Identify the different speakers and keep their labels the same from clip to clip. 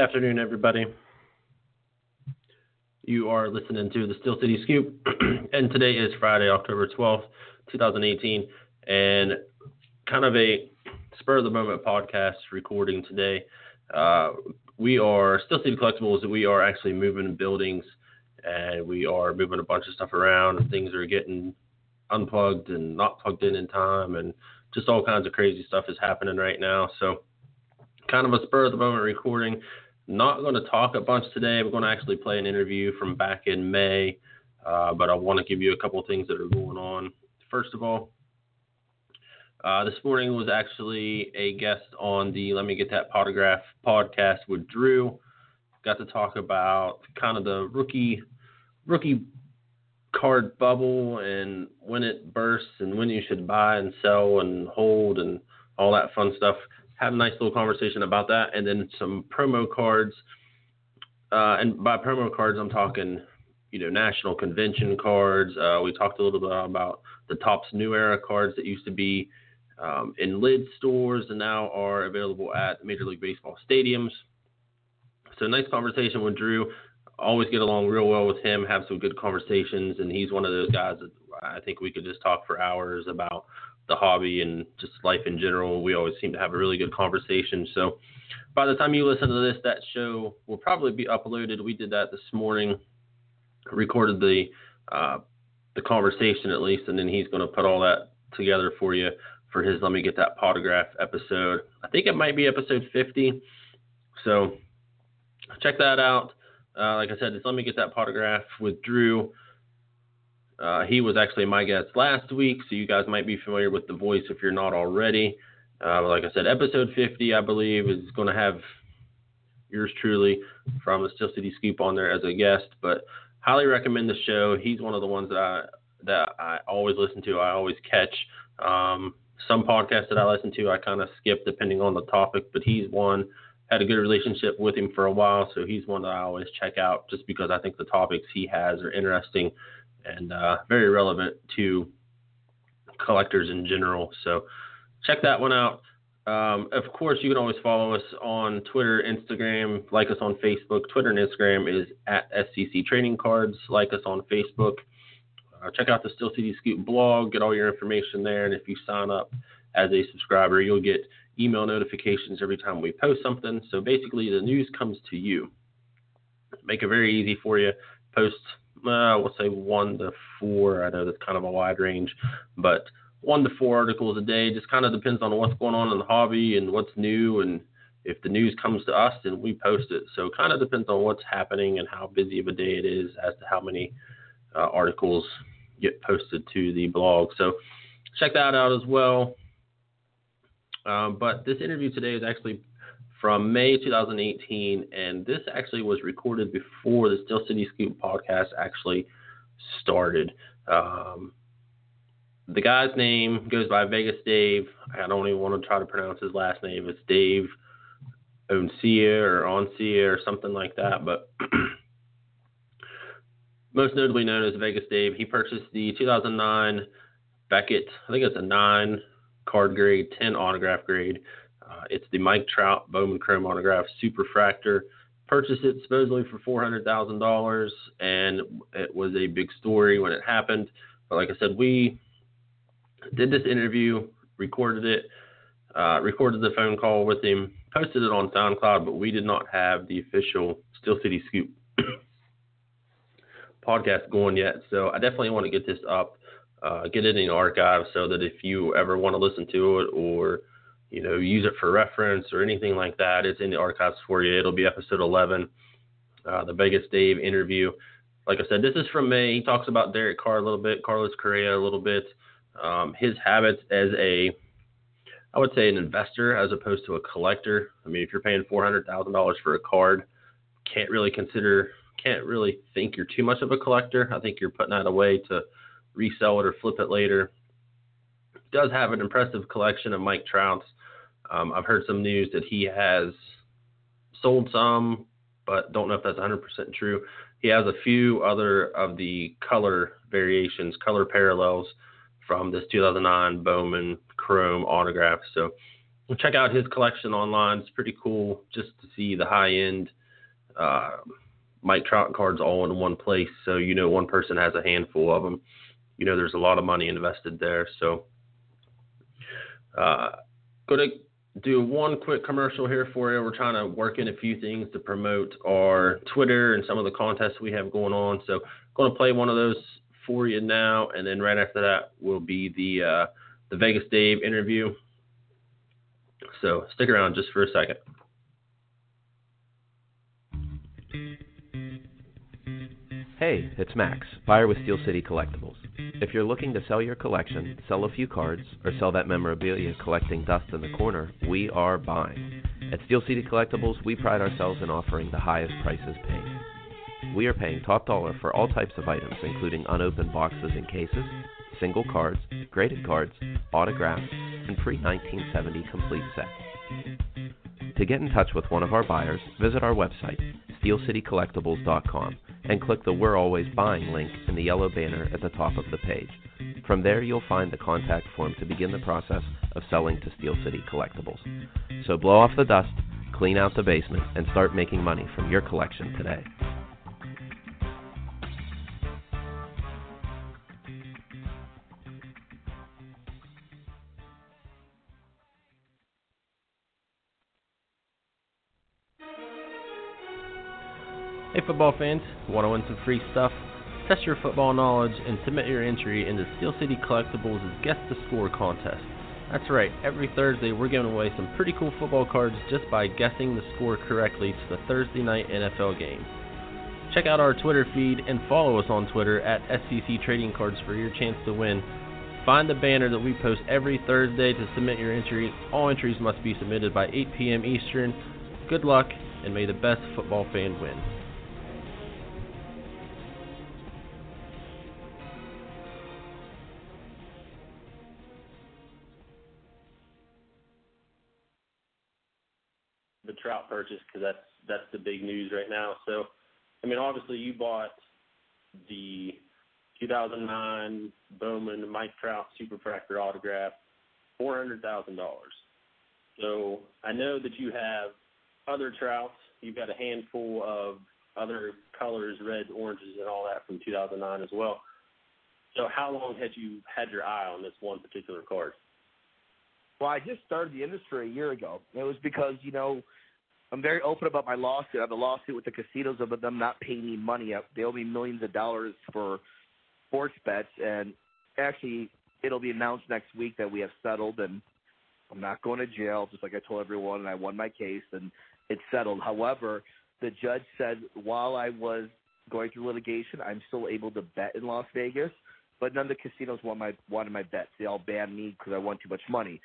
Speaker 1: Afternoon, everybody. You are listening to the Steel City Scoop, and today is Friday, October 12th, 2018, and kind of a spur of the moment podcast recording today. Uh, we are Steel City Collectibles, we are actually moving buildings and we are moving a bunch of stuff around, and things are getting unplugged and not plugged in in time, and just all kinds of crazy stuff is happening right now. So, kind of a spur of the moment recording. Not going to talk a bunch today. We're going to actually play an interview from back in May, uh, but I want to give you a couple things that are going on. First of all, uh, this morning was actually a guest on the Let Me Get That Photograph podcast with Drew. Got to talk about kind of the rookie rookie card bubble and when it bursts and when you should buy and sell and hold and all that fun stuff had a nice little conversation about that, and then some promo cards. Uh, and by promo cards, I'm talking, you know, national convention cards. Uh, we talked a little bit about the Topps New Era cards that used to be um, in lid stores and now are available at Major League Baseball stadiums. So nice conversation with Drew. Always get along real well with him. Have some good conversations, and he's one of those guys that I think we could just talk for hours about the hobby and just life in general. We always seem to have a really good conversation. So by the time you listen to this, that show will probably be uploaded. We did that this morning, recorded the uh, the conversation at least, and then he's going to put all that together for you for his Let Me Get That Photograph episode. I think it might be episode 50. So check that out. Uh, like I said, it's Let Me Get That Photograph with Drew. Uh, he was actually my guest last week, so you guys might be familiar with the voice if you're not already. Uh, like I said, episode 50, I believe, is going to have yours truly from the Steel City Scoop on there as a guest. But highly recommend the show. He's one of the ones that I that I always listen to. I always catch. Um, some podcasts that I listen to, I kind of skip depending on the topic, but he's one. Had a good relationship with him for a while, so he's one that I always check out just because I think the topics he has are interesting and uh, very relevant to collectors in general. So check that one out. Um, of course, you can always follow us on Twitter, Instagram, like us on Facebook. Twitter and Instagram is at SCC Trading Cards. Like us on Facebook. Uh, check out the Steel City Scoop blog. Get all your information there. And if you sign up as a subscriber, you'll get email notifications every time we post something. So basically, the news comes to you. Make it very easy for you. Post uh, we'll say one to four. I know that's kind of a wide range, but one to four articles a day just kind of depends on what's going on in the hobby and what's new. And if the news comes to us, then we post it. So it kind of depends on what's happening and how busy of a day it is as to how many uh, articles get posted to the blog. So check that out as well. Um, but this interview today is actually from May 2018, and this actually was recorded before the Steel City Scoop podcast actually started. Um, the guy's name goes by Vegas Dave. I don't even want to try to pronounce his last name. It's Dave Oncia or Oncia or something like that, but most notably known as Vegas Dave. He purchased the 2009 Beckett, I think it's a 9 card grade, 10 autograph grade uh, it's the Mike Trout Bowman Chrome Autograph Superfractor. Purchased it supposedly for four hundred thousand dollars, and it was a big story when it happened. But like I said, we did this interview, recorded it, uh, recorded the phone call with him, posted it on SoundCloud, but we did not have the official Steel City Scoop podcast going yet. So I definitely want to get this up, uh, get it in the archive so that if you ever want to listen to it or you know use it for reference or anything like that, it's in the archives for you. It'll be episode 11, uh, the Vegas Dave interview. Like I said, this is from May. He talks about Derek Carr a little bit, Carlos Correa a little bit, um, his habits as a I would say an investor as opposed to a collector. I mean, if you're paying four hundred thousand dollars for a card, can't really consider, can't really think you're too much of a collector. I think you're putting that away to resell it or flip it later. Does have an impressive collection of Mike Trouts. Um, I've heard some news that he has sold some, but don't know if that's 100% true. He has a few other of the color variations, color parallels from this 2009 Bowman Chrome autograph. So check out his collection online. It's pretty cool just to see the high end uh, Mike Trout cards all in one place. So you know one person has a handful of them. You know there's a lot of money invested there. So uh, going to do one quick commercial here for you. We're trying to work in a few things to promote our Twitter and some of the contests we have going on. So going to play one of those for you now, and then right after that will be the uh, the Vegas Dave interview. So stick around just for a second.
Speaker 2: Hey, it's Max, buyer with Steel City Collectibles. If you're looking to sell your collection, sell a few cards, or sell that memorabilia collecting dust in the corner, we are buying. At Steel City Collectibles, we pride ourselves in offering the highest prices paid. We are paying top dollar for all types of items, including unopened boxes and cases, single cards, graded cards, autographs, and pre 1970 complete sets. To get in touch with one of our buyers, visit our website, steelcitycollectibles.com, and click the We're Always Buying link in the yellow banner at the top of the page. From there, you'll find the contact form to begin the process of selling to Steel City Collectibles. So blow off the dust, clean out the basement, and start making money from your collection today.
Speaker 1: Hey, football fans, want to win some free stuff? Test your football knowledge and submit your entry into Steel City Collectibles' Guess the Score contest. That's right, every Thursday we're giving away some pretty cool football cards just by guessing the score correctly to the Thursday night NFL game. Check out our Twitter feed and follow us on Twitter at SCC Trading Cards for your chance to win. Find the banner that we post every Thursday to submit your entry. All entries must be submitted by 8 p.m. Eastern. Good luck, and may the best football fan win. Purchase because that's that's the big news right now. So, I mean, obviously you bought the 2009 Bowman Mike Trout Super Fractor autograph, four hundred thousand dollars. So I know that you have other Trouts. You've got a handful of other colors, reds, oranges, and all that from 2009 as well. So how long had you had your eye on this one particular card?
Speaker 3: Well, I just started the industry a year ago. It was because, you know, I'm very open about my lawsuit. I have a lawsuit with the casinos about them not paying me money. They owe me millions of dollars for sports bets, and actually, it'll be announced next week that we have settled, and I'm not going to jail, just like I told everyone, and I won my case, and it's settled. However, the judge said while I was going through litigation, I'm still able to bet in Las Vegas, but none of the casinos want my wanted my bets. They all banned me because I won too much money.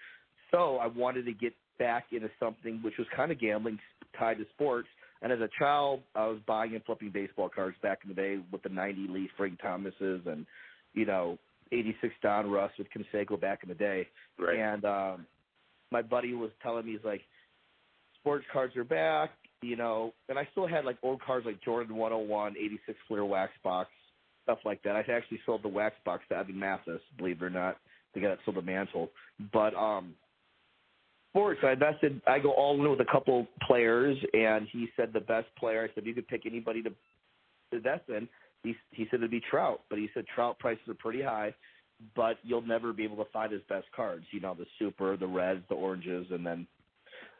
Speaker 3: So I wanted to get back into something which was kind of gambling tied to sports. And as a child, I was buying and flipping baseball cards back in the day with the 90 Leaf Frank Thomases and, you know, 86 Donruss with Canseco back in the day.
Speaker 1: Right.
Speaker 3: And um, my buddy was telling me, he's like, sports cards are back, you know, and I still had like old cards like Jordan 101, 86 Fleer wax box, stuff like that. I actually sold the wax box to Evan Mathis, believe it or not, the guy that sold the Mantle. But um, sports, I invested. I go all in with a couple players, and he said the best player. I said you could pick anybody to invest in. he he said it'd be Trout, but he said Trout prices are pretty high, but you'll never be able to find his best cards. You know, the super, the reds, the oranges, and then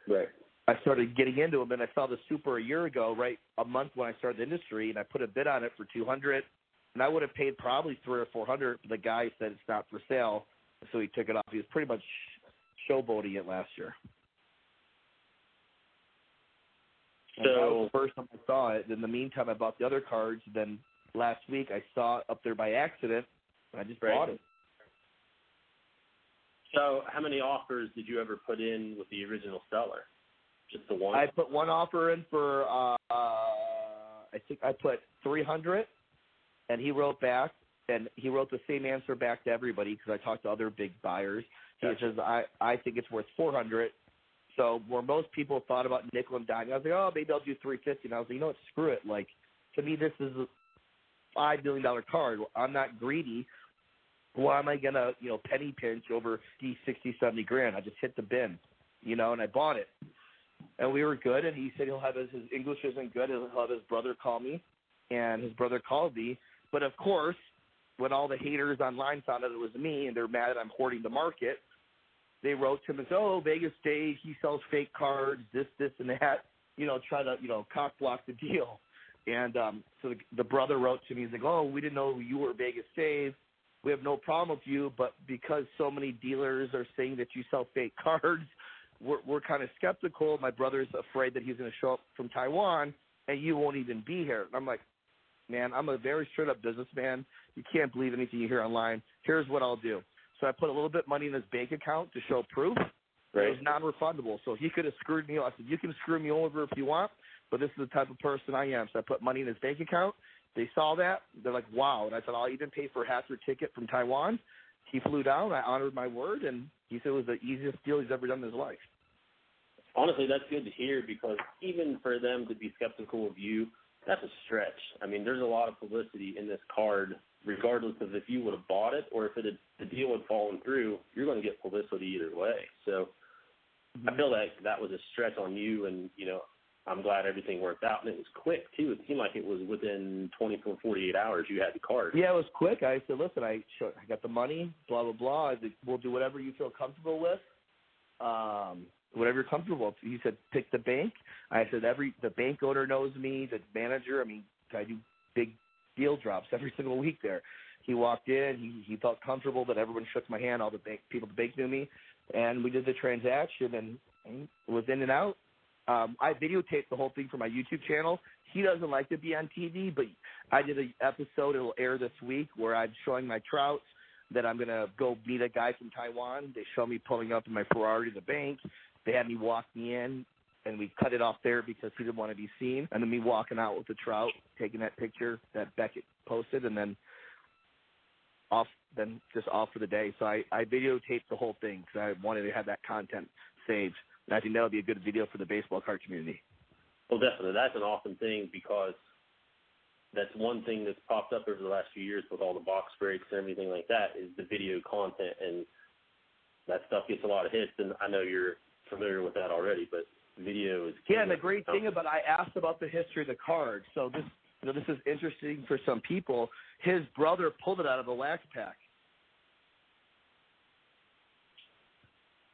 Speaker 4: Right.
Speaker 3: I started getting into them, and I saw the super a year ago, right a month when I started the industry, and I put a bid on it for two hundred, and I would have paid probably three or four hundred. But the guy said it's not for sale, so he took it off. He was pretty much showboating it last year. And
Speaker 4: So
Speaker 3: the first time I saw it. In the meantime, I bought the other cards. Then last week, I saw it up there by accident, and I just
Speaker 4: Right.
Speaker 3: bought it.
Speaker 4: so how many offers did you ever put in with the original seller? Just the one.
Speaker 3: I put one offer in for uh, I think I put three hundred, and he wrote back, and he wrote the same answer back to everybody because I talked to other big buyers. He says I I think it's worth four hundred. So where most people thought about nickel and diming, I was like, oh, maybe I'll do three fifty. And I was like, you know what, screw it. Like to me, this is a five million dollar card. I'm not greedy. Why am I gonna you know penny pinch over the sixty seventy grand? I just hit the bin, you know, and I bought it and we were good. And he said he'll have his, his English isn't good. He'll have his brother call me, and his brother called me. But of course, when all the haters online found out it was me, and they're mad that I'm hoarding the market, they wrote to him and said, "Oh, Vegas Dave, he sells fake cards, this, this, and that." You know, try to you know cock block the deal. And um, so the, the brother wrote to me. He's like, "Oh, we didn't know you were Vegas Dave. We have no problem with you, but because so many dealers are saying that you sell fake cards." we're, we're kind of skeptical. My brother's afraid that he's going to show up from Taiwan and you won't even be here. And I'm like, man, I'm a very straight up businessman. You can't believe anything you hear online. Here's what I'll do. So I put a little bit money in his bank account to show proof. It was non-refundable. So he could have screwed me. I said, you can screw me over if you want, but this is the type of person I am. So I put money in his bank account. They saw that. They're like, wow. And I said, I'll even pay for half your ticket from Taiwan. He flew down. I honored my word, and he said it was the easiest deal he's ever done in his life.
Speaker 4: Honestly, that's good to hear because even for them to be skeptical of you, that's a stretch. I mean, there's a lot of publicity in this card, regardless of if you would have bought it or if it had, the deal had fallen through. You're going to get publicity either way. So I feel like that was a stretch on you, and you know, I'm glad everything worked out, and it was quick too. It seemed like it was within 24, 48 hours you had the card.
Speaker 3: Yeah, it was quick. I said, listen, I showed, I got the money, blah blah blah. We'll do whatever you feel comfortable with, um, whatever you're comfortable. He said, pick the bank. I said, every the bank owner knows me, the manager. I mean, I do big deal drops every single week there. He walked in. He he felt comfortable that everyone shook my hand. All the bank people the bank knew me, and we did the transaction and, and was in and out. Um, I videotaped the whole thing for my YouTube channel. He doesn't like to be on TV, but I did an episode. It'll air this week where I'm showing my trouts that I'm gonna go meet a guy from Taiwan. They show me pulling up in my Ferrari to the bank. They had me walk me in, and we cut it off there because he didn't want to be seen. And then me walking out with the trout, taking that picture that Beckett posted, and then off, then just off for the day. So I I videotaped the whole thing because I wanted to have that content saved. And I think that'll be a good video for the baseball card community.
Speaker 4: Well, definitely. That's an awesome thing because that's one thing that's popped up over the last few years with all the box breaks and everything like that is the video content, and that stuff gets a lot of hits. And I know you're familiar with that already, but video is
Speaker 3: Yeah, and the great thing about I asked about the history of the card. So this you know, this is interesting for some people. His brother pulled it out of a wax pack.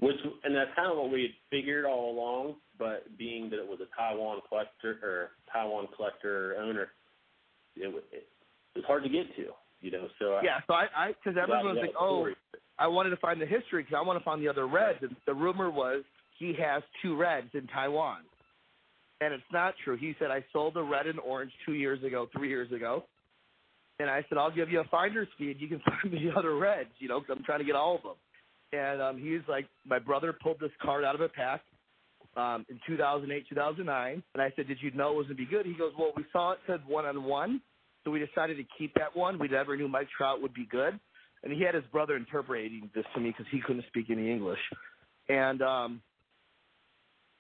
Speaker 4: which and that's kind of what we had figured all along. But being that it was a Taiwan collector or Taiwan collector owner, it was it was hard to get to. You know, so I-
Speaker 3: Yeah, so I, because everyone was like, oh. I wanted to find the history because I want to find the other reds. And the rumor was he has two reds in Taiwan, and it's not true. He said I sold the red and orange two years ago, three years ago, and I said I'll give you a finder's fee and you can find me the other reds. You know, because I'm trying to get all of them. And um, he's like, my brother pulled this card out of a pack um, in 2008, 2009, and I said, did you know it was gonna be good? He goes, well, we saw it said one on one, so we decided to keep that one. We never knew Mike Trout would be good. And he had his brother interpreting this to me because he couldn't speak any English. And um,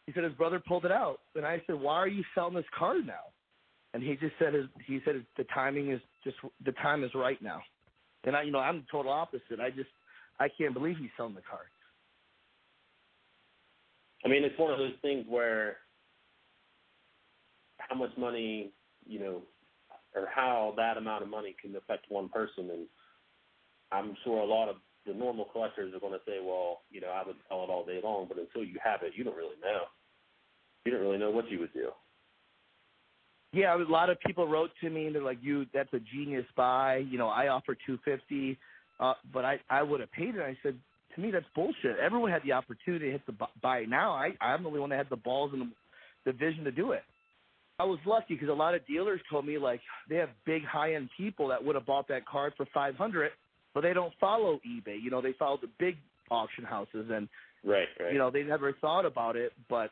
Speaker 3: he said his brother pulled it out. And I said, why are you selling this card now? And he just said his, he said the timing is just the time is right now. And I, you know, I'm the total opposite. I just I can't believe he's selling the card.
Speaker 4: I mean, it's one of those things where how much money, you know, or how that amount of money can affect one person. And I'm sure a lot of the normal collectors are going to say, well, you know, I would sell it all day long, but until you have it, you don't really know. You don't really know what you would do.
Speaker 3: Yeah, a lot of people wrote to me and they're like, "You, that's a genius buy." You know, I offer two fifty, uh, but I I would have paid it. I said, to me, that's bullshit. Everyone had the opportunity to hit the buy now. I I'm the only one that had the balls and the, the vision to do it. I was lucky because a lot of dealers told me like they have big high end people that would have bought that card for five hundred, but they don't follow eBay. You know, they follow the big auction houses and
Speaker 4: Right, right.
Speaker 3: you know they never thought about it but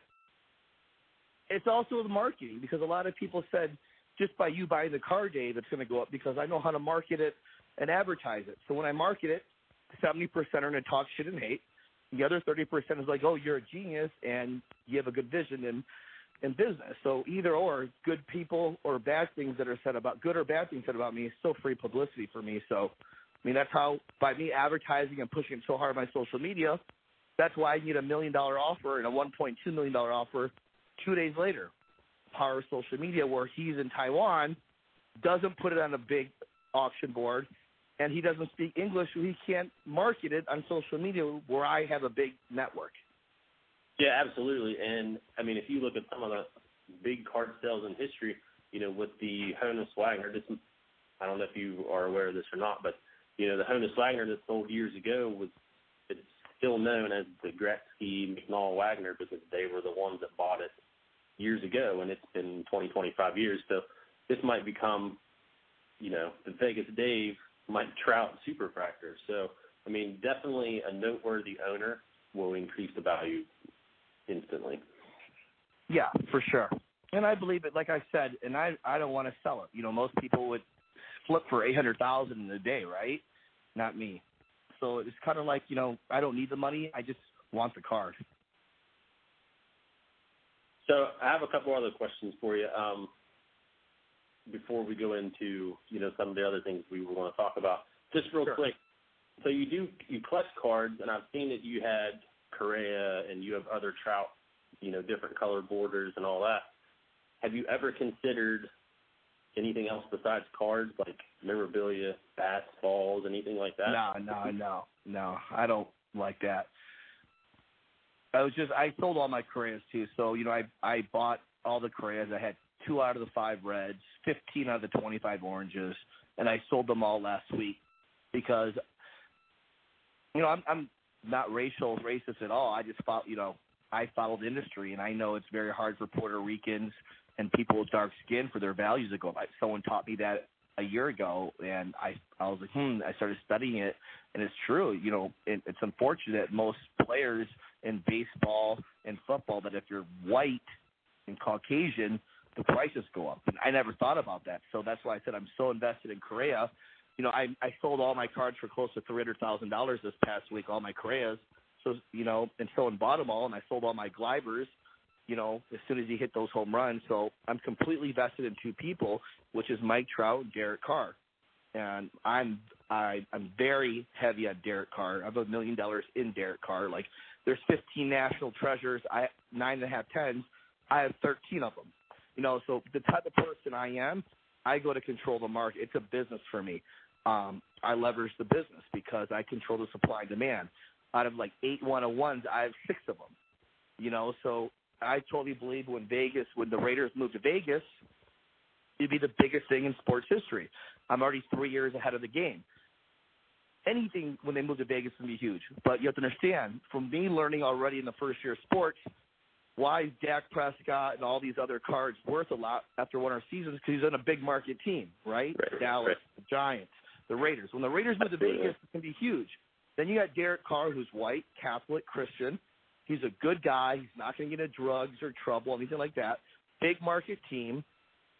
Speaker 3: it's also the marketing because a lot of people said just by you buying the car dave it's going to go up because i know how to market it and advertise it so when i market it 70% are going to talk shit and hate the other 30% is like oh you're a genius and you have a good vision in in business so either or good people or bad things that are said about good or bad things said about me is still free publicity for me so i mean that's how by me advertising and pushing so hard on my social media that's why I need a million dollar offer and a one point two million dollar offer two days later. Power of social media where he's in Taiwan doesn't put it on a big auction board and he doesn't speak English so he can't market it on social media where I have a big network.
Speaker 4: Yeah, absolutely. And I mean, if you look at some of the big card sales in history, you know, with the Honus Wagner, I don't know if you are aware of this or not, but you know, the Honus Wagner that sold years ago was it's still known as the Gretzky McNall Wagner because they were the ones that bought it years ago, and it's been 20, 25 years. So this might become, you know, the Vegas Dave Mike Trout Superfractor. So I mean, definitely a noteworthy owner will increase the value instantly.
Speaker 3: Yeah, for sure. And I believe it like I said, and I I don't want to sell it. You know, most people would flip for eight hundred thousand in a day, right? Not me. So it's kind of like, you know, I don't need the money, I just want the card.
Speaker 4: So I have a couple other questions for you um, before we go into you know some of the other things we want to talk about. Just real
Speaker 3: Sure.
Speaker 4: quick. So you do you collect cards, and I've seen that you had Correa and you have other trout, you know, different color borders and all that. Have you ever considered anything else besides cards, like memorabilia, bats, balls, anything like that?
Speaker 3: No, no, no, no. I don't like that. I was just I sold all my Correas too. So you know I I bought all the Correas. I had two out of the five reds, fifteen out of the twenty five oranges, and I sold them all last week because you know I'm I'm not racial racist at all. I just follow you know I follow the industry and I know it's very hard for Puerto Ricans and people with dark skin for their values to go up. Someone taught me that a year ago, and I I was like, hmm. I started studying it, and it's true. You know, it, it's unfortunate most players in baseball and football that if you're white and Caucasian, the prices go up. And I never thought about that, so that's why I said I'm so invested in Correa. You know, I I sold all my cards for close to three hundred thousand dollars this past week, all my Correas. So you know, and bought them all, and I sold all my Gleybers you know, as soon as he hit those home runs. So I'm completely vested in two people, which is Mike Trout and Derek Carr. And I'm I I'm very heavy on Derek Carr. I have a million dollars in Derek Carr. Like there's 15 national treasures. I nine and a half tens. I have 13 of them. You know, so the type of person I am, I go to control the market. It's a business for me. Um, I leverage the business because I control the supply and demand. Out of like eight one on ones, I have six of them. You know, so I totally believe when Vegas, when the Raiders moved to Vegas, it'd be the biggest thing in sports history. I'm already three years ahead of the game. Anything when they move to Vegas gonna be huge. But you have to understand, from me learning already in the first year of sports, why is Dak Prescott and all these other cards worth a lot after one of our seasons? Because he's on a big market team, right?
Speaker 4: Right,
Speaker 3: Dallas,
Speaker 4: right.
Speaker 3: the Giants, the Raiders. When the Raiders move to. Vegas, it can be huge. Then you got Derek Carr, who's white, Catholic, Christian. He's a good guy. He's not going to get into drugs or trouble, anything like that. Big market team.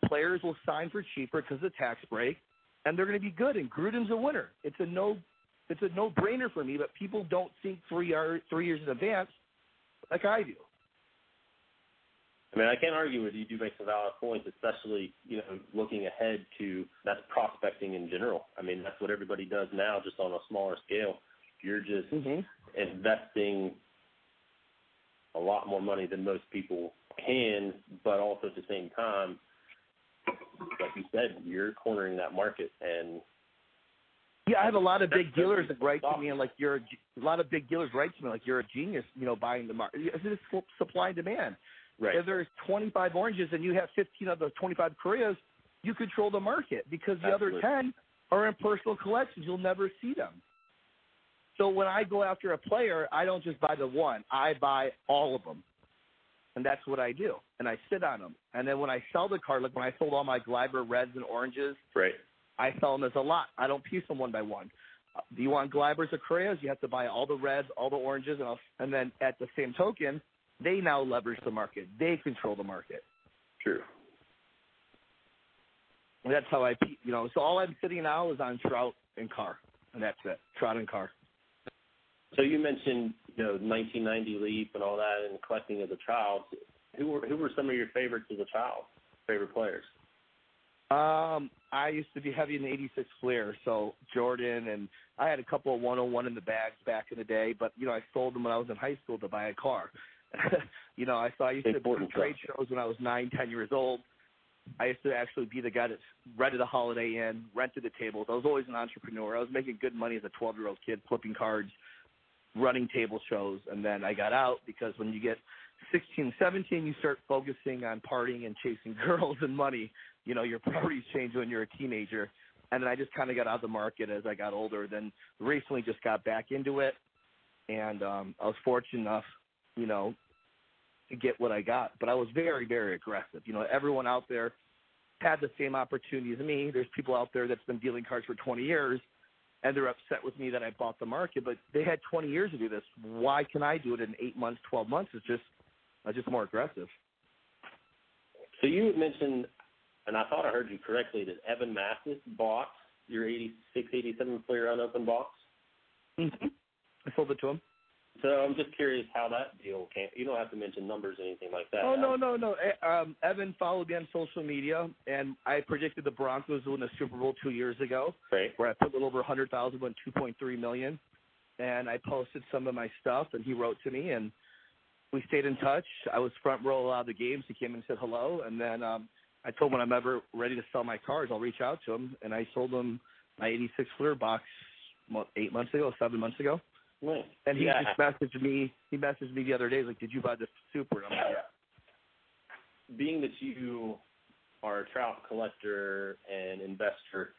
Speaker 3: Players will sign for cheaper because of the tax break, and they're going to be good. And Gruden's a winner. It's a no, it's a no-brainer for me. But people don't think three year, three years in advance, like I do.
Speaker 4: I mean, I can't argue with you. You do make some valid points, especially you know looking ahead to that's prospecting in general. I mean, that's what everybody does now, just on a smaller scale. You're just
Speaker 3: Mm-hmm.
Speaker 4: investing a lot more money than most people can, but also at the same time, like you said, you're cornering that market, and
Speaker 3: Yeah, I have a lot of big dealers that write to me and like you're a, a lot of big dealers write to me like you're a genius, you know, buying the market. It's supply and demand.
Speaker 4: right,
Speaker 3: If there's 25 oranges and you have 15 of those 25 Correas, you control the market because the
Speaker 4: Absolutely.
Speaker 3: other 10 are in personal collections. You'll never see them. So when I go after a player, I don't just buy the one. I buy all of them. And that's what I do. And I sit on them. And then when I sell the card, like when I sold all my Gleyber reds and oranges,
Speaker 4: right,
Speaker 3: I sell them as a lot. I don't piece them one by one. Uh, do you want Gleybers or Correas? You have to buy all the reds, all the oranges, and, I'll, and then at the same token, they now leverage the market. They control the market.
Speaker 4: true.
Speaker 3: And that's how I, you know. So all I'm sitting now is on Trout and Carr, and that's it. Trout and Carr.
Speaker 4: So you mentioned you know 1990 Leaf and all that, and collecting as a child. Who were who were some of your favorites as a child? Favorite players?
Speaker 3: Um, I used to be heavy in the '86 Fleer, so Jordan, and I had a couple of 101 in the bags back in the day. But you know, I sold them when I was in high school to buy a car. you know, I saw I used to do
Speaker 4: Important
Speaker 3: trade shows when I was nine, ten years old. I used to actually be the guy that rented a Holiday Inn, rented the tables. I was always an entrepreneur. I was making good money as a 12 year old kid, flipping cards, running table shows, and then I got out because when you get 16, 17, you start focusing on partying and chasing girls and money. You know, your priorities change when you're a teenager. And then I just kind of got out of the market as I got older. Then recently just got back into it, and um, I was fortunate enough, you know, to get what I got. But I was very, very aggressive. You know, everyone out there had the same opportunity as me. There's people out there that's been dealing cards for 20 years, and they're upset with me that I bought the market. But they had 20 years to do this. Why can I do it in eight months, 12 months? It's just, I'm just more aggressive.
Speaker 4: So you had mentioned, and I thought I heard you correctly, that Evan Mathis bought your 86, 87 Fleer unopened box.
Speaker 3: Mm-hmm. I sold it to him.
Speaker 4: So I'm just curious how that deal came. You don't have to mention numbers or anything like that.
Speaker 3: Oh no no no! Eh, Um, Evan followed me on social media, and I predicted the Broncos would win the Super Bowl two years ago.
Speaker 4: Right.
Speaker 3: where I put a little over a hundred thousand, went two point three million, and I posted some of my stuff, and he wrote to me, and we stayed in touch. I was front row a lot of the games. He came and said hello, and then um, I told him when I'm ever ready to sell my cars, I'll reach out to him, and I sold him my '86 Fleer box eight months ago, seven months ago,
Speaker 4: Nice.
Speaker 3: and he
Speaker 4: yeah.
Speaker 3: just messaged me. He messaged me the other day, like, "Did you buy this Super?" I'm like, "Yeah."
Speaker 4: being that you are a trout collector and investor,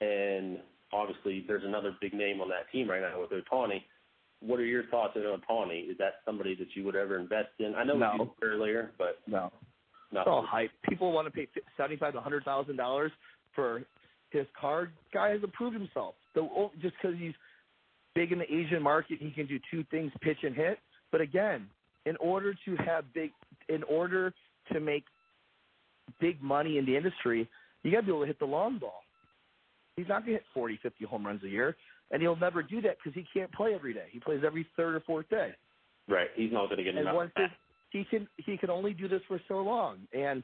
Speaker 4: and obviously there's another big name on that team right now with Ohtani. What are your thoughts on Ohtani? Is that somebody that you would ever invest in? I know
Speaker 3: No.
Speaker 4: you did earlier, but
Speaker 3: No.
Speaker 4: not.
Speaker 3: It's all hype. People want to pay seventy-five to hundred thousand dollars for his card. Guy has approved himself. So just because he's big in the Asian market, he can do two things: pitch and hit. But again, in order to have big, in order to make big money in the industry, you got to be able to hit the long ball. He's not going to hit 40, 50 home runs a year, and he'll never do that because he can't play every day. He plays every third or fourth day.
Speaker 4: Right. He's not going to get
Speaker 3: And
Speaker 4: enough.
Speaker 3: once he can he can only do this for so long, and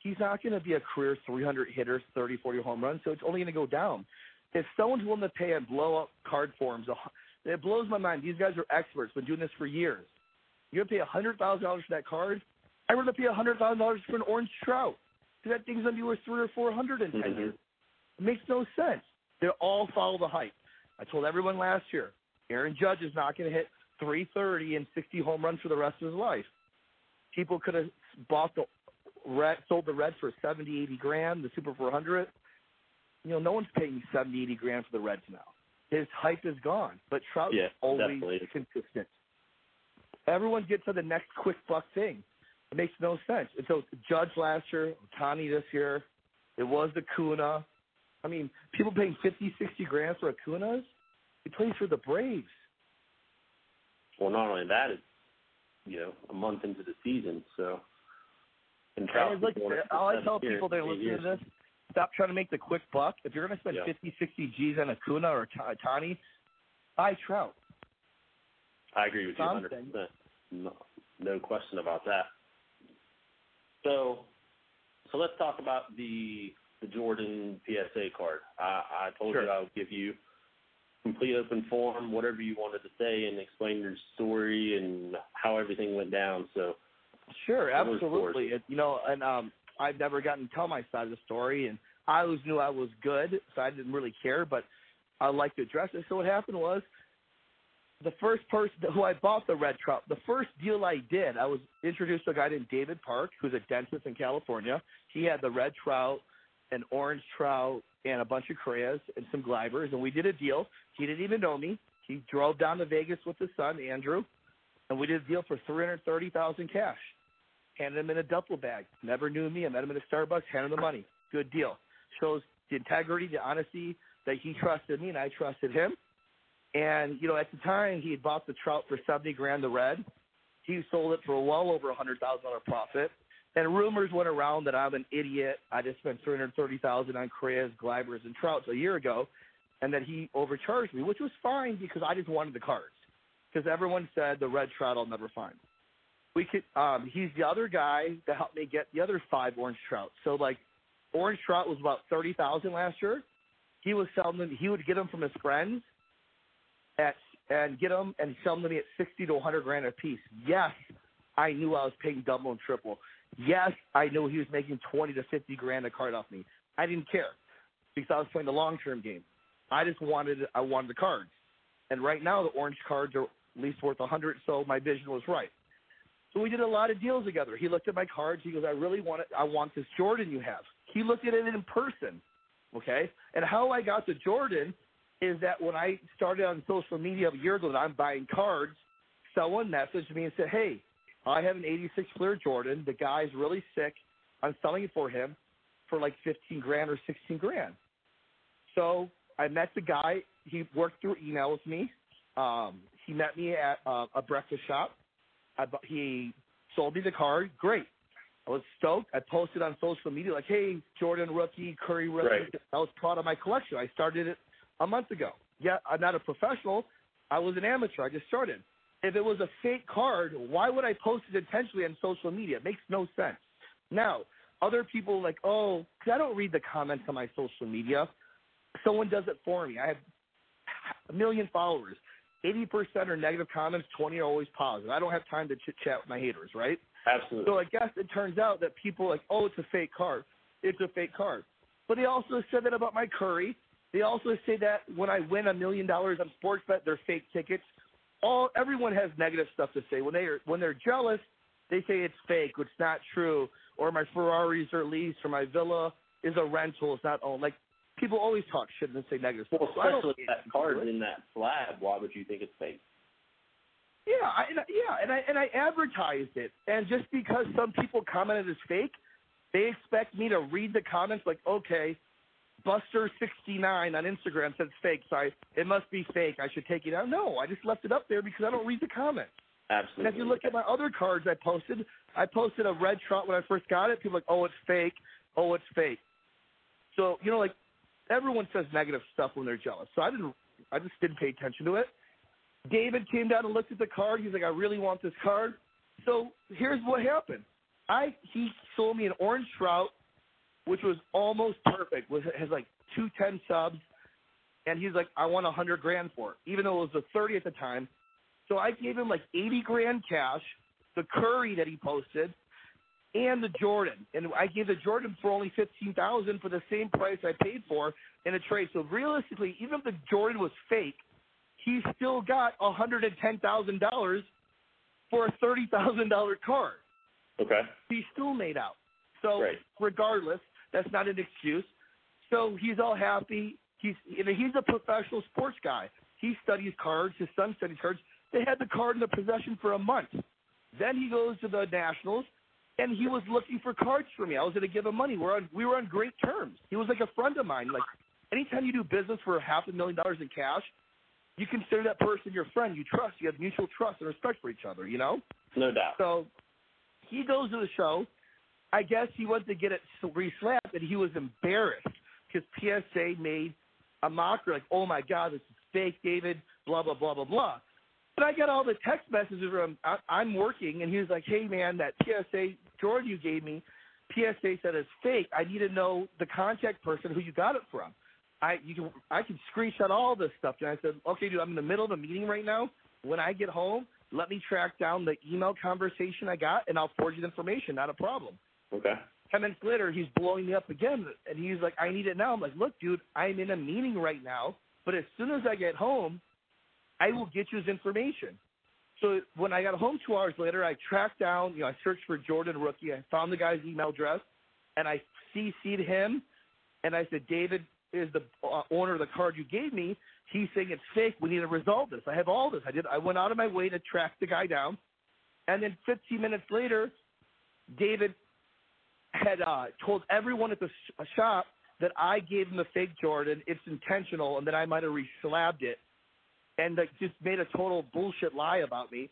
Speaker 3: he's not going to be a career 300 hitter, 30, 40 home runs. So it's only going to go down. If someone's willing to pay and blow up card forms, it blows my mind. These guys are experts, been doing this for years. You're going to pay a hundred thousand dollars for that card. I'd rather pay hundred thousand dollars for an orange trout. Because that thing's going to be worth three or four hundred in 10
Speaker 4: Mhm.
Speaker 3: years. It makes no sense. They all follow the hype. I told everyone last year, Aaron Judge is not going to hit 330 and 60 home runs for the rest of his life. People could have bought the red, sold the red for seventy, eighty grand, the Super 400. You know, no one's paying 70, 80 grand for the Reds now. His hype is gone. But Trout
Speaker 4: Yeah,
Speaker 3: is always
Speaker 4: definitely.
Speaker 3: consistent. Everyone gets to the next quick buck thing. It makes no sense. And so Judge last year, Tani this year, it was the Kuna. I mean, people paying 50, 60 grand for Acunas. He plays for the Braves.
Speaker 4: Well, not only that, it's you know a month into the season, so. And Trout's
Speaker 3: like,
Speaker 4: been doing for
Speaker 3: all I tell people that are listening to this, stop trying to make the quick buck. If you're going to spend
Speaker 4: Yeah.
Speaker 3: fifty, sixty 50, 60 G's on a Kuna or a Tani, buy Trout.
Speaker 4: I agree with you 100%. No, no question about that. So, so let's talk about the the Jordan PSA card. I, I told
Speaker 3: Sure.
Speaker 4: you I would give you complete open form, whatever you wanted to say, and explain your story and how everything went down. So,
Speaker 3: Sure, absolutely. It, you know, and um, I've never gotten to tell my side of the story, and I always knew I was good, so I didn't really care. But I like to address it. So what happened was, the first person who I bought the red trout, the first deal I did, I was introduced to a guy named David Park, who's a dentist in California. He had the red trout, an orange trout, and a bunch of Correas and some Gleybers, and we did a deal. He didn't even know me. He drove down to Vegas with his son Andrew, and we did a deal for three hundred thirty thousand cash. Handed him in a duffel bag. Never knew me. I met him at a Starbucks. Handed him the money. Good deal. Shows the integrity, the honesty that he trusted me and I trusted him. And you know, at the time, he had bought the trout for seventy grand, the red. He sold it for well over a hundred thousand dollar profit. And rumors went around that I'm an idiot. I just spent three hundred thirty thousand on Correas, Gleybers, and trouts a year ago, and that he overcharged me, which was fine because I just wanted the cards. Because everyone said the red trout I'll never find. We could. Um, he's the other guy that helped me get the other five orange trout. So like, orange trout was about thirty thousand last year. He was selling them. He would get them from his friends at and get them and sell them to me at sixty to one hundred grand a piece. Yes, I knew I was paying double and triple. Yes, I knew he was making twenty to fifty grand a card off me. I didn't care because I was playing the long term game. I just wanted I wanted the cards, and right now the orange cards are at least worth a hundred. So my vision was right. So we did a lot of deals together. He looked at my cards. He goes, "I really want it. I want this Jordan you have." He looked at it in person, okay. And how I got the Jordan is that when I started on social media a year ago that I'm buying cards, someone messaged me and said, "Hey, I have an '86 Fleer Jordan. The guy's really sick. I'm selling it for him for like 15 grand or 16 grand." So I met the guy. He worked through email with me. Um, he met me at uh, a breakfast shop. I, he sold me the card. Great. I was stoked. I posted on social media like, "Hey, Jordan rookie, Curry rookie."
Speaker 1: Right.
Speaker 3: That was proud of my collection. I started it a month ago. Yeah, I'm not a professional. I was an amateur. I just started. If it was a fake card, why would I post it intentionally on social media? It makes no sense. Now, other people like, oh, 'cause I don't read the comments on my social media. Someone does it for me. I have a million followers. 80% are negative comments, 20 are always positive. I don't have time to chit chat with my haters, right?
Speaker 1: Absolutely.
Speaker 3: So I guess it turns out that people are like, oh, it's a fake card. It's a fake card. But they also said that about my Curry. They also say that when I win a million dollars on sports bet, they're fake tickets. All everyone has negative stuff to say. When they are when they're jealous, they say it's fake, it's not true, or my Ferraris are leased, or my villa is a rental, it's not owned. Like people always talk shit and say negative
Speaker 4: Well,
Speaker 3: stuff. So don't-
Speaker 4: especially that card in that slab. Why would you think it's fake?
Speaker 3: Yeah, I, and I- yeah, and I and I advertised it, and just because some people commented it's fake, they expect me to read the comments like, okay, Buster sixty nine on Instagram says fake, so I, it must be fake. I should take it out. No, I just left it up there because I don't read the comments.
Speaker 4: Absolutely.
Speaker 3: And if you look at my other cards I posted, I posted a red trout when I first got it. People are like, oh, it's fake. Oh, it's fake. So you know, like everyone says negative stuff when they're jealous. So I didn't. I just didn't pay attention to it. David came down and looked at the card. He's like, I really want this card. So here's what happened. I he sold me an orange trout, which was almost perfect. Was has like two ten subs, and he's like, I want a hundred grand for it, even though it was a thirty at the time. So I gave him like eighty grand cash, the Curry that he posted, and the Jordan, and I gave the Jordan for only fifteen thousand for the same price I paid for in a trade. So realistically, even if the Jordan was fake, he still got a hundred and ten thousand dollars for a thirty thousand dollar card.
Speaker 4: okay.
Speaker 3: He still made out. So
Speaker 4: Right.
Speaker 3: regardless, that's not an excuse. So he's all happy. He's you know, he's a professional sports guy. He studies cards. His son studies cards. They had the card in their possession for a month. Then he goes to the Nationals, and he was looking for cards for me. I was going to give him money. We're on we were on great terms. He was like a friend of mine. Like anytime you do business for half a million dollars in cash, you consider that person your friend. You trust. You have mutual trust and respect for each other. You know.
Speaker 4: No doubt.
Speaker 3: So he goes to the show. I guess he went to get it re-slabbed, and he was embarrassed because PSA made a mockery, like, "Oh my God, this is fake, David." Blah blah blah blah blah. But I got all the text messages from I'm working, and he was like, "Hey man, that PSA Jordan you gave me, PSA said it's fake. I need to know the contact person who you got it from." I you can I can screenshot all this stuff. And I said, "Okay, dude, I'm in the middle of a meeting right now. When I get home, let me track down the email conversation I got, and I'll forward you the information. Not a problem."
Speaker 4: Okay.
Speaker 3: Ten minutes later, he's blowing me up again, and he's like, "I need it now." I'm like, "Look, dude, I'm in a meeting right now, but as soon as I get home, I will get you his information." So when I got home two hours later, I tracked down, you know, I searched for Jordan Rookie. I found the guy's email address, and I CC'd him, and I said, "David is the uh, owner of the card you gave me. He's saying it's fake. We need to resolve this. I have all this. I did. I went out of my way to track the guy down, and then 15 minutes later, David had uh, told everyone at the sh- shop that I gave him a fake Jordan. It's intentional, and that I might have reslabbed it, and like just made a total bullshit lie about me.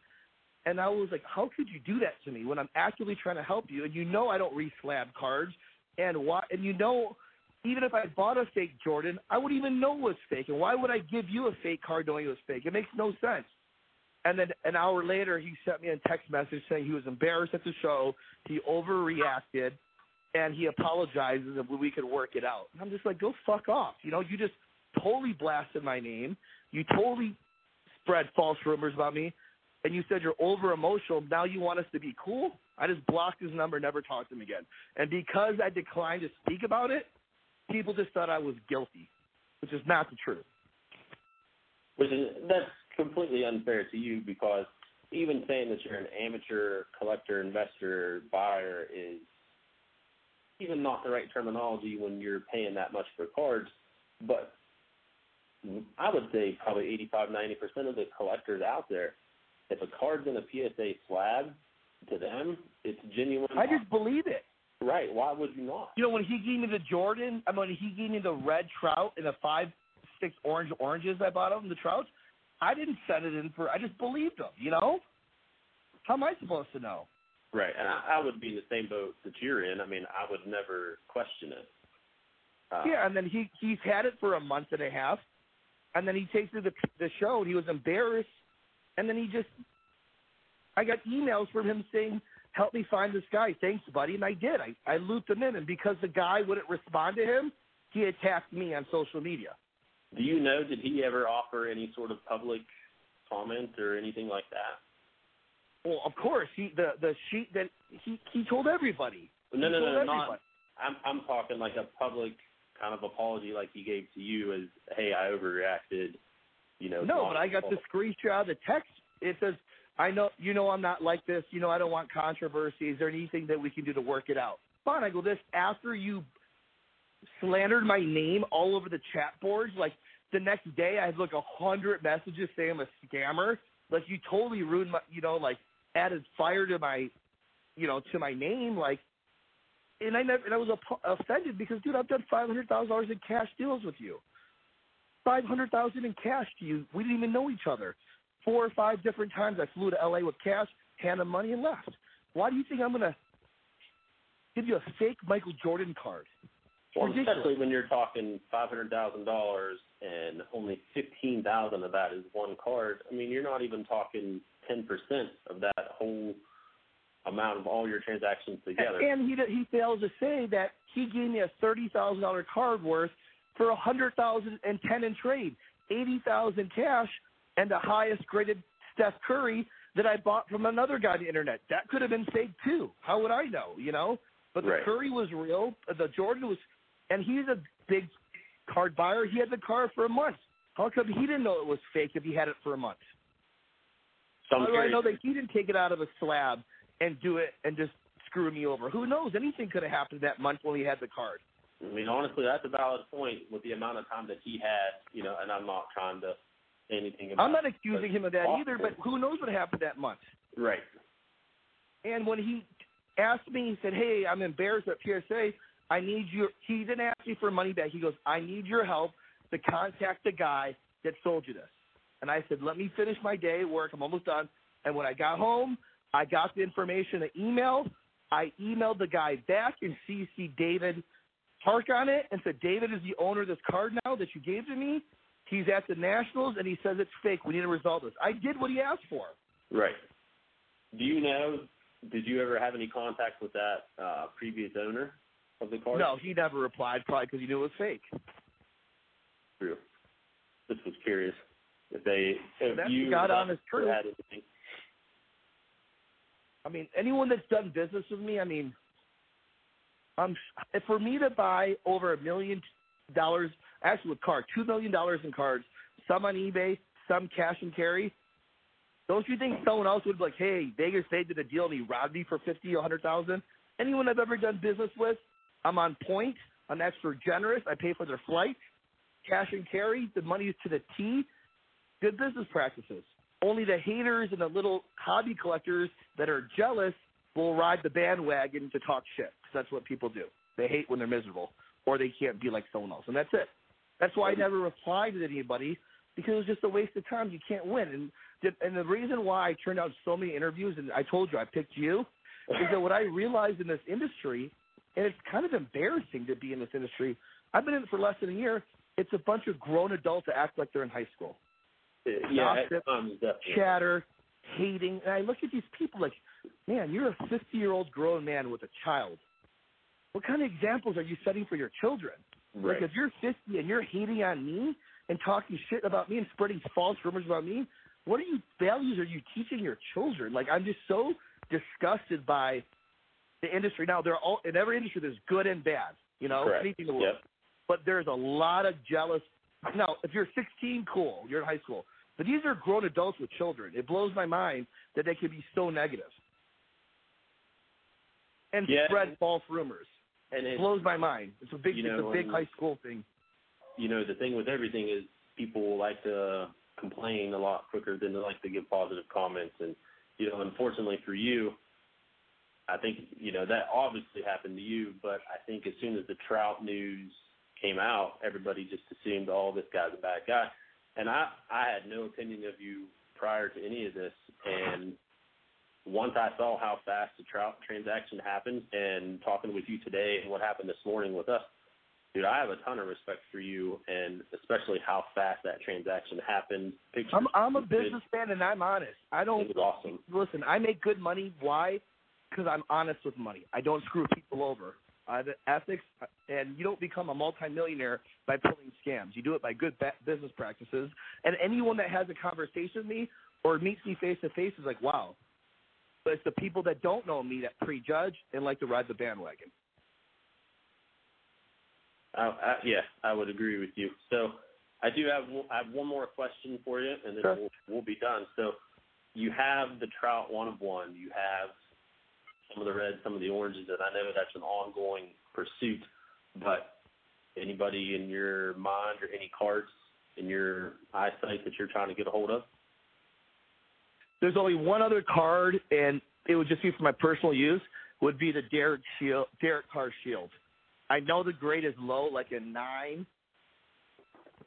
Speaker 3: And I was like, how could you do that to me when I'm actively trying to help you? And you know I don't reslab cards, and why? And you know, even if I bought a fake Jordan, I wouldn't even know it was fake. And why would I give you a fake card knowing it was fake? It makes no sense. And then an hour later, he sent me a text message saying he was embarrassed at the show, he overreacted, and he apologizes and we could work it out. And I'm just like, go fuck off. You know, you just totally blasted my name. You totally spread false rumors about me, and you said you're over emotional. Now you want us to be cool? I just blocked his number, never talked to him again. And because I declined to speak about it, people just thought I was guilty, which is not the truth.
Speaker 4: Which is that's completely unfair to you because even saying that you're an amateur collector, investor, buyer is even not the right terminology when you're paying that much for cards. But I would say probably 85, 90% of the collectors out there, if a card's in a PSA slab, to them, it's genuine.
Speaker 3: I just believe it.
Speaker 4: Right. Why would you not?
Speaker 3: You know, when he gave me the Jordan, I mean, when he gave me the red trout and the five, six orange oranges I bought of him, the trouts, I didn't send it in for. I just believed him. You know, how am I supposed to know?
Speaker 4: Right. And I, I would be in the same boat that you're in. I mean, I would never question it. Uh,
Speaker 3: Yeah, and then he he's had it for a month and a half, and then he takes to the the show, and he was embarrassed, and then he just, I got emails from him saying, "Help me find this guy." Thanks, buddy, and I did. I I looped him in, and because the guy wouldn't respond to him, he attacked me on social media.
Speaker 4: Do you know, did he ever offer any sort of public comment or anything like that?
Speaker 3: Well, of course, he the the sheet that he he told everybody.
Speaker 4: No,
Speaker 3: He
Speaker 4: no, no,
Speaker 3: everybody.
Speaker 4: not. I'm I'm talking like a public kind of apology, like he gave to you as, "Hey, I overreacted." You know.
Speaker 3: No, but I got the screenshot of the text. It says, "I know you know I'm not like this. You know I don't want controversy. Is there anything that we can do to work it out?" Fine. I go this after you slandered my name all over the chat boards. Like the next day, I had like a hundred messages saying I'm a scammer. Like you totally ruined my, you know, like added fire to my, you know, to my name. Like, and I never, and I was offended because, dude, I've done five hundred thousand dollars in cash deals with you five hundred thousand in cash to you. We didn't even know each other. Four or five different times I flew to LA with cash, handed money, and left. Why do you think I'm gonna give you a fake Michael Jordan card?
Speaker 4: Well,
Speaker 3: ridiculous.
Speaker 4: especially when you're talking five hundred thousand dollars and only fifteen thousand of that is one card. I mean, you're not even talking ten percent of that whole amount of all your transactions together.
Speaker 3: And he he fails to say that he gave me a thirty thousand dollar card worth for a hundred thousand and ten in trade, eighty thousand cash, and the highest graded Steph Curry that I bought from another guy on the internet. That could have been fake too. How would I know? You know. But the
Speaker 4: Right.
Speaker 3: Curry was real. The Jordan was, and he's a big card buyer. He had the card for a month. How come he didn't know it was fake if he had it for a month?
Speaker 4: so I'm
Speaker 3: How do I know that he didn't take it out of a slab and do it and just screw me over? Who knows? Anything could have happened that month when he had the card.
Speaker 4: I mean, honestly, that's a valid point with the amount of time that he had. You know, and I'm not trying to say anything about.
Speaker 3: I'm not accusing him of that
Speaker 4: possible.
Speaker 3: either, but who knows what happened that month?
Speaker 4: right.
Speaker 3: And when he asked me, he said, "Hey, I'm embarrassed at PSA. I need your." He didn't ask me for money back. He goes, "I need your help to contact the guy that sold you this." And I said, "Let me finish my day at work. I'm almost done." And when I got home, I got the information, an email. I emailed the guy back and CC David Park on it and said, "David is the owner of this card now that you gave to me. He's at the Nationals and he says it's fake. We need to resolve this." I did what he asked for.
Speaker 4: Right. Do you know? Did you ever have any contact with that uh, previous owner of the card?
Speaker 3: No, he never replied, probably because he knew it was fake.
Speaker 4: True. Just was curious if they if
Speaker 3: That's
Speaker 4: you
Speaker 3: the God honest truth.
Speaker 4: had anything.
Speaker 3: I mean, anyone that's done business with me, I mean, Um, for me to buy over a million dollars, actually with card, two million dollars in cards, some on eBay, some cash and carry. Don't you think someone else would be like, "Hey, Vegas, they did a deal and he robbed me for fifty, a hundred thousand? Anyone I've ever done business with, I'm on point. I'm extra generous. I pay for their flight, cash and carry. The money is to the T. Good business practices. Only the haters and the little hobby collectors that are jealous will ride the bandwagon to talk shit. Because that's what people do. They hate when they're miserable or they can't be like someone else, and that's it. That's why I never replied to anybody because it was just a waste of time. You can't win. And the, and the reason why I turned out so many interviews, and I told you I picked you, is that what I realized in this industry, and it's kind of embarrassing to be in this industry. I've been in it for less than a year. It's a bunch of grown adults that act like they're in high school.
Speaker 4: Yeah,
Speaker 3: Gossip,
Speaker 4: um,
Speaker 3: chatter, hating. And I look at these people like, man, you're a 50 year old grown man with a child. What kind of examples are you setting for your children?
Speaker 4: Right.
Speaker 3: Like if you're 50 and you're hating on me and talking shit about me and spreading false rumors about me, what are you values are you teaching your children? Like I'm just so disgusted by the industry. Now there are all in every industry there's good and bad, you know,
Speaker 4: Correct.
Speaker 3: anything in the world.
Speaker 4: Yep.
Speaker 3: But there's a lot of jealous. Now, if you're 16, cool, you're in high school. But these are grown adults with children. It blows my mind that they can be so negative and
Speaker 4: Yeah.
Speaker 3: spread false rumors.
Speaker 4: And
Speaker 3: It
Speaker 4: it,
Speaker 3: blows my mind. It's a big,
Speaker 4: You
Speaker 3: it's a big high school thing.
Speaker 4: you know, the thing with everything is people like to complain a lot quicker than they like to give positive comments. And, you know, unfortunately for you, I think, you know, that obviously happened to you, but I think as soon as the Trout news came out, everybody just assumed, oh, this guy's a bad guy. And I, I had no opinion of you prior to any of this. And once I saw how fast the Trout transaction happened and talking with you today and what happened this morning with us, dude, I have a ton of respect for you and especially how fast that transaction happened. Pictures,
Speaker 3: I'm I'm a businessman and I'm honest. I don't
Speaker 4: It was awesome.
Speaker 3: listen. I make good money. Why? Because I'm honest with money. I don't screw people over. Uh, I have ethics, uh, and you don't become a multimillionaire by pulling scams. You do it by good ba- business practices. And anyone that has a conversation with me or meets me face to face is like, wow. But it's the people that don't know me that prejudge and like to ride the bandwagon.
Speaker 4: I, I, yeah, I would agree with you. So I do have I have one more question for you, and then
Speaker 3: Sure.
Speaker 4: we'll, we'll be done. So you have the trout one of one. You have some of the reds, some of the oranges, and I know that's an ongoing pursuit. But anybody in your mind or any cards in your eyesight that you're trying to get a hold of?
Speaker 3: There's only one other card, and it would just be for my personal use. Would be the Derek Shield, Derek Carr Shield. I know the grade is low, like a nine.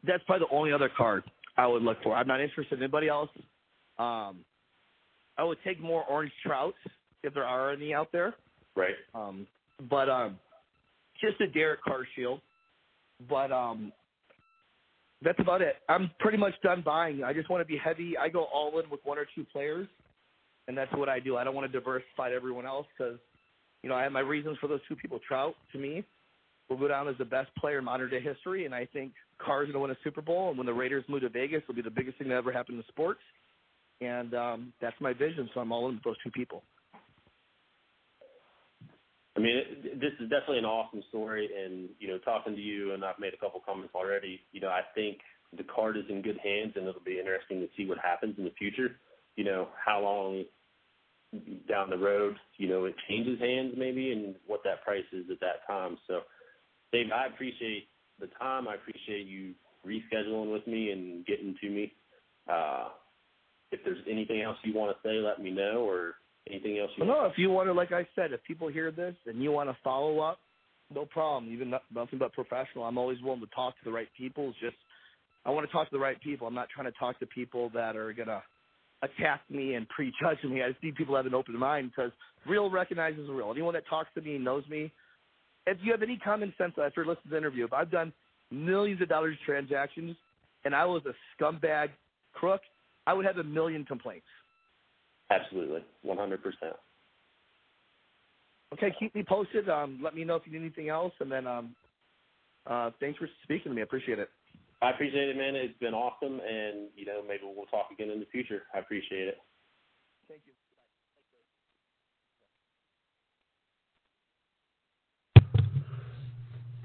Speaker 3: That's probably the only other card I would look for. I'm not interested in anybody else. Um, I would take more orange trouts if there are any out there.
Speaker 4: Right.
Speaker 3: Um, but um, just a Derek Carr Shield. But um, that's about it. I'm pretty much done buying. I just want to be heavy. I go all in with one or two players, and that's what I do. I don't want to diversify to everyone else because, you know, I have my reasons for those two people. Trout, to me, will go down as the best player in modern day history, and I think Carr's going to win a Super Bowl. And when the Raiders move to Vegas, it'll be the biggest thing that ever happened in sports. And um, that's my vision. So I'm all in with those two people.
Speaker 4: I mean, it, this is definitely an awesome story, and you know, talking to you, and I've made a couple comments already. You know, I think the card is in good hands, and it'll be interesting to see what happens in the future. You know, how long down the road, you know, it changes hands maybe, and what that price is at that time. So, Dave, I appreciate the time. I appreciate you rescheduling with me and getting to me. Uh, if there's anything else you want to say, let me know, or anything else you
Speaker 3: Well, no, if you want to, like I said, if people hear this and you want to follow up, no problem. Even not, nothing but professional. I'm always willing to talk to the right people. It's just I want to talk to the right people. I'm not trying to talk to people that are gonna attack me and prejudge me. I just need people to have an open mind because real recognizes real. Anyone that talks to me knows me. If you have any common sense after listening to the interview, if I've done millions of dollars of transactions and I was a scumbag crook, I would have a million complaints.
Speaker 4: Absolutely, 100%.
Speaker 3: Okay, keep me posted. Um, let me know if you need anything else, and then um, uh, thanks for speaking to me. I appreciate it.
Speaker 4: I appreciate it, man. It's been awesome, and you know maybe we'll talk again in the future. I appreciate it.
Speaker 3: Thank you.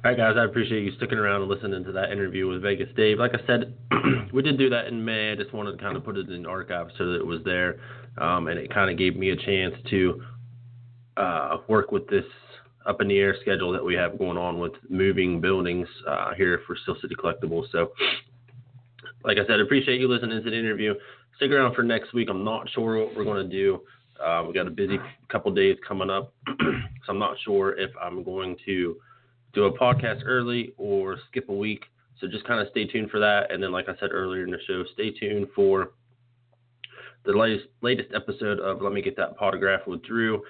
Speaker 1: All right, guys, I appreciate you sticking around and listening to that interview with Vegas Dave. Like I said, we did do that in May. I just wanted to kind of put it in archive so that it was there, um, and it kind of gave me a chance to uh, work with this up in the air schedule that we have going on with moving buildings uh, here for Steel City Collectibles. So, like I said, appreciate you listening to the interview. Stick around for next week. I'm not sure what we're going to do. Uh, we got a busy couple days coming up, so I'm not sure if I'm going to do a podcast early or skip a week. So just kind of stay tuned for that. And then, like I said earlier in the show, stay tuned for the latest latest episode of Let Me Get That Potograph with Drew.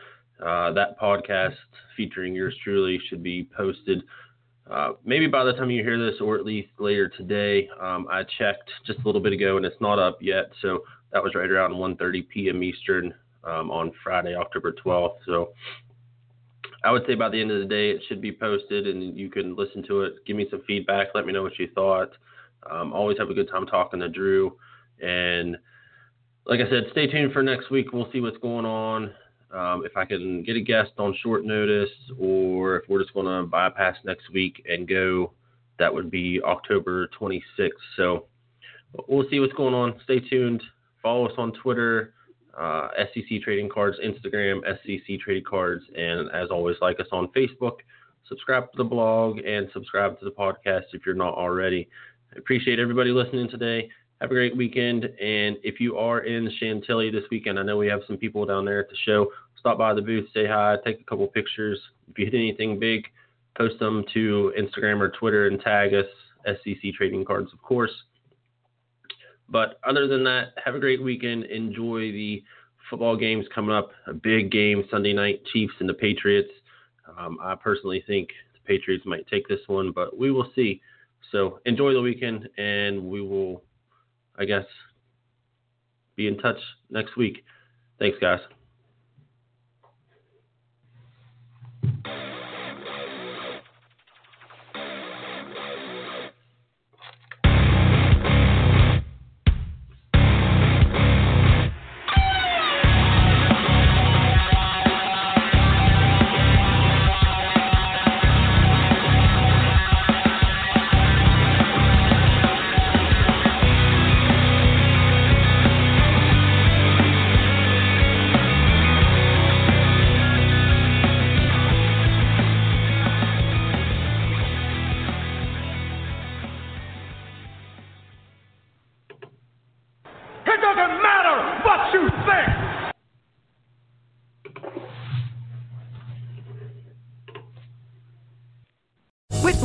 Speaker 1: Uh, that podcast featuring yours truly should be posted uh, maybe by the time you hear this, or at least later today. Um, I checked just a little bit ago, and it's not up yet. So that was right around 1:30 p.m. Eastern um, on Friday, October 12th. So I would say by the end of the day, it should be posted, and you can listen to it. Give me some feedback. Let me know what you thought. Um, always have a good time talking to Drew. And like I said, stay tuned for next week. We'll see what's going on. Um, if I can get a guest on short notice, or if we're just going to bypass next week and go, that would be October 26th. So we'll see what's going on. Stay tuned. Follow us on Twitter, uh, SCC Trading Cards, Instagram, SCC Trading Cards, and as always, like us on Facebook. Subscribe to the blog and subscribe to the podcast if you're not already. I appreciate everybody listening today. Have a great weekend. And if you are in Chantilly this weekend, I know we have some people down there at the show. Stop by the booth, say hi, take a couple pictures. If you hit anything big, post them to Instagram or Twitter and tag us, SCC Trading Cards, of course. But other than that, have a great weekend. Enjoy the football games coming up. A big game Sunday night, Chiefs and the Patriots. Um, I personally think the Patriots might take this one, but we will see. So enjoy the weekend, and we will, I guess, be in touch next week. Thanks, guys.